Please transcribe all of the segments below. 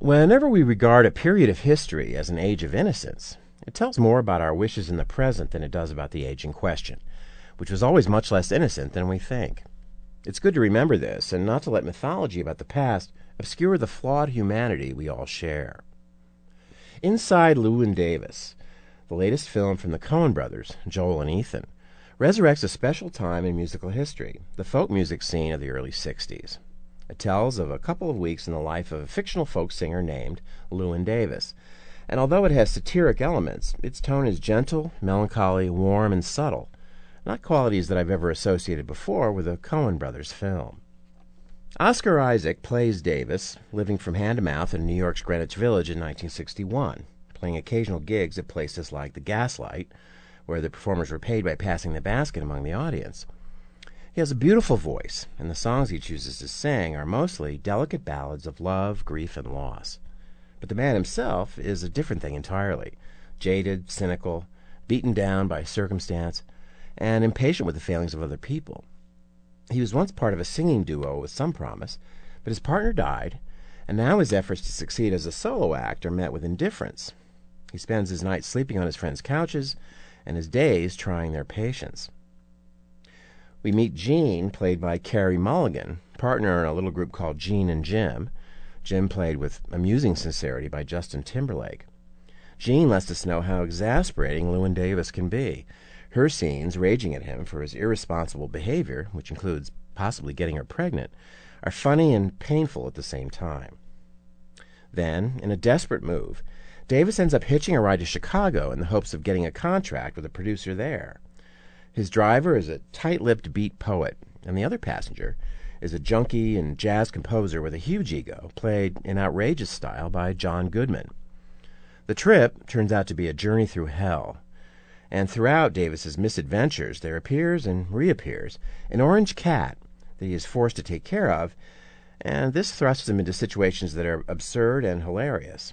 Whenever we regard a period of history as an age of innocence, it tells more about our wishes in the present than it does about the age in question, which was always much less innocent than we think. It's good to remember this and not to let mythology about the past obscure the flawed humanity we all share. Inside Llewyn Davis, the latest film from the Coen brothers, Joel and Ethan, resurrects a special time in musical history, the folk music scene of the early 60s. Tells of a couple of weeks in the life of a fictional folk singer named Llewyn Davis. And although it has satiric elements, its tone is gentle, melancholy, warm, and subtle, not qualities that I've ever associated before with a Coen Brothers film. Oscar Isaac plays Davis, living from hand to mouth in New York's Greenwich Village in 1961, playing occasional gigs at places like the Gaslight, where the performers were paid by passing the basket among the audience. He has a beautiful voice, and the songs he chooses to sing are mostly delicate ballads of love, grief, and loss. But the man himself is a different thing entirely jaded, cynical, beaten down by circumstance, and impatient with the failings of other people. He was once part of a singing duo with some promise, but his partner died, and now his efforts to succeed as a solo act are met with indifference. He spends his nights sleeping on his friends' couches and his days trying their patience. We meet Jean, played by Carey Mulligan, partner in a little group called Jean and Jim. Jim played with amusing sincerity by Justin Timberlake. Jean lets us know how exasperating Llewyn Davis can be. Her scenes, raging at him for his irresponsible behavior, which includes possibly getting her pregnant, are funny and painful at the same time. Then, in a desperate move, Davis ends up hitching a ride to Chicago in the hopes of getting a contract with a producer there. His driver is a tight lipped beat poet, and the other passenger is a junkie and jazz composer with a huge ego, played in outrageous style by John Goodman. The trip turns out to be a journey through hell, and throughout Davis's misadventures there appears and reappears an orange cat that he is forced to take care of, and this thrusts him into situations that are absurd and hilarious.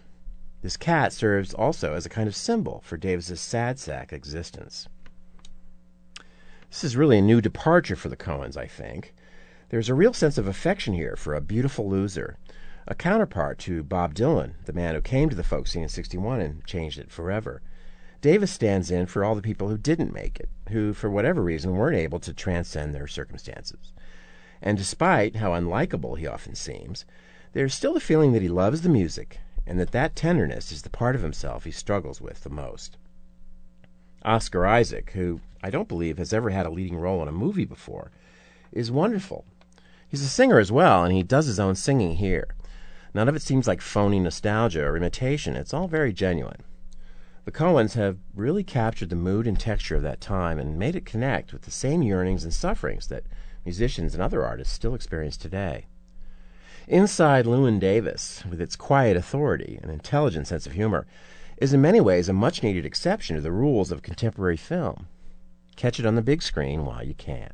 This cat serves also as a kind of symbol for Davis's sad sack existence. This is really a new departure for the Coens, I think. There's a real sense of affection here for a beautiful loser, a counterpart to Bob Dylan, the man who came to the folk scene in 61 and changed it forever. Davis stands in for all the people who didn't make it, who, for whatever reason, weren't able to transcend their circumstances. And despite how unlikable he often seems, there's still the feeling that he loves the music and that that tenderness is the part of himself he struggles with the most. Oscar Isaac, who I don't believe has ever had a leading role in a movie before, is wonderful. He's a singer as well, and he does his own singing here. None of it seems like phony nostalgia or imitation. It's all very genuine. The Coens have really captured the mood and texture of that time and made it connect with the same yearnings and sufferings that musicians and other artists still experience today. Inside Llewyn Davis, with its quiet authority and intelligent sense of humor, is in many ways a much needed exception to the rules of contemporary film. Catch it on the big screen while you can.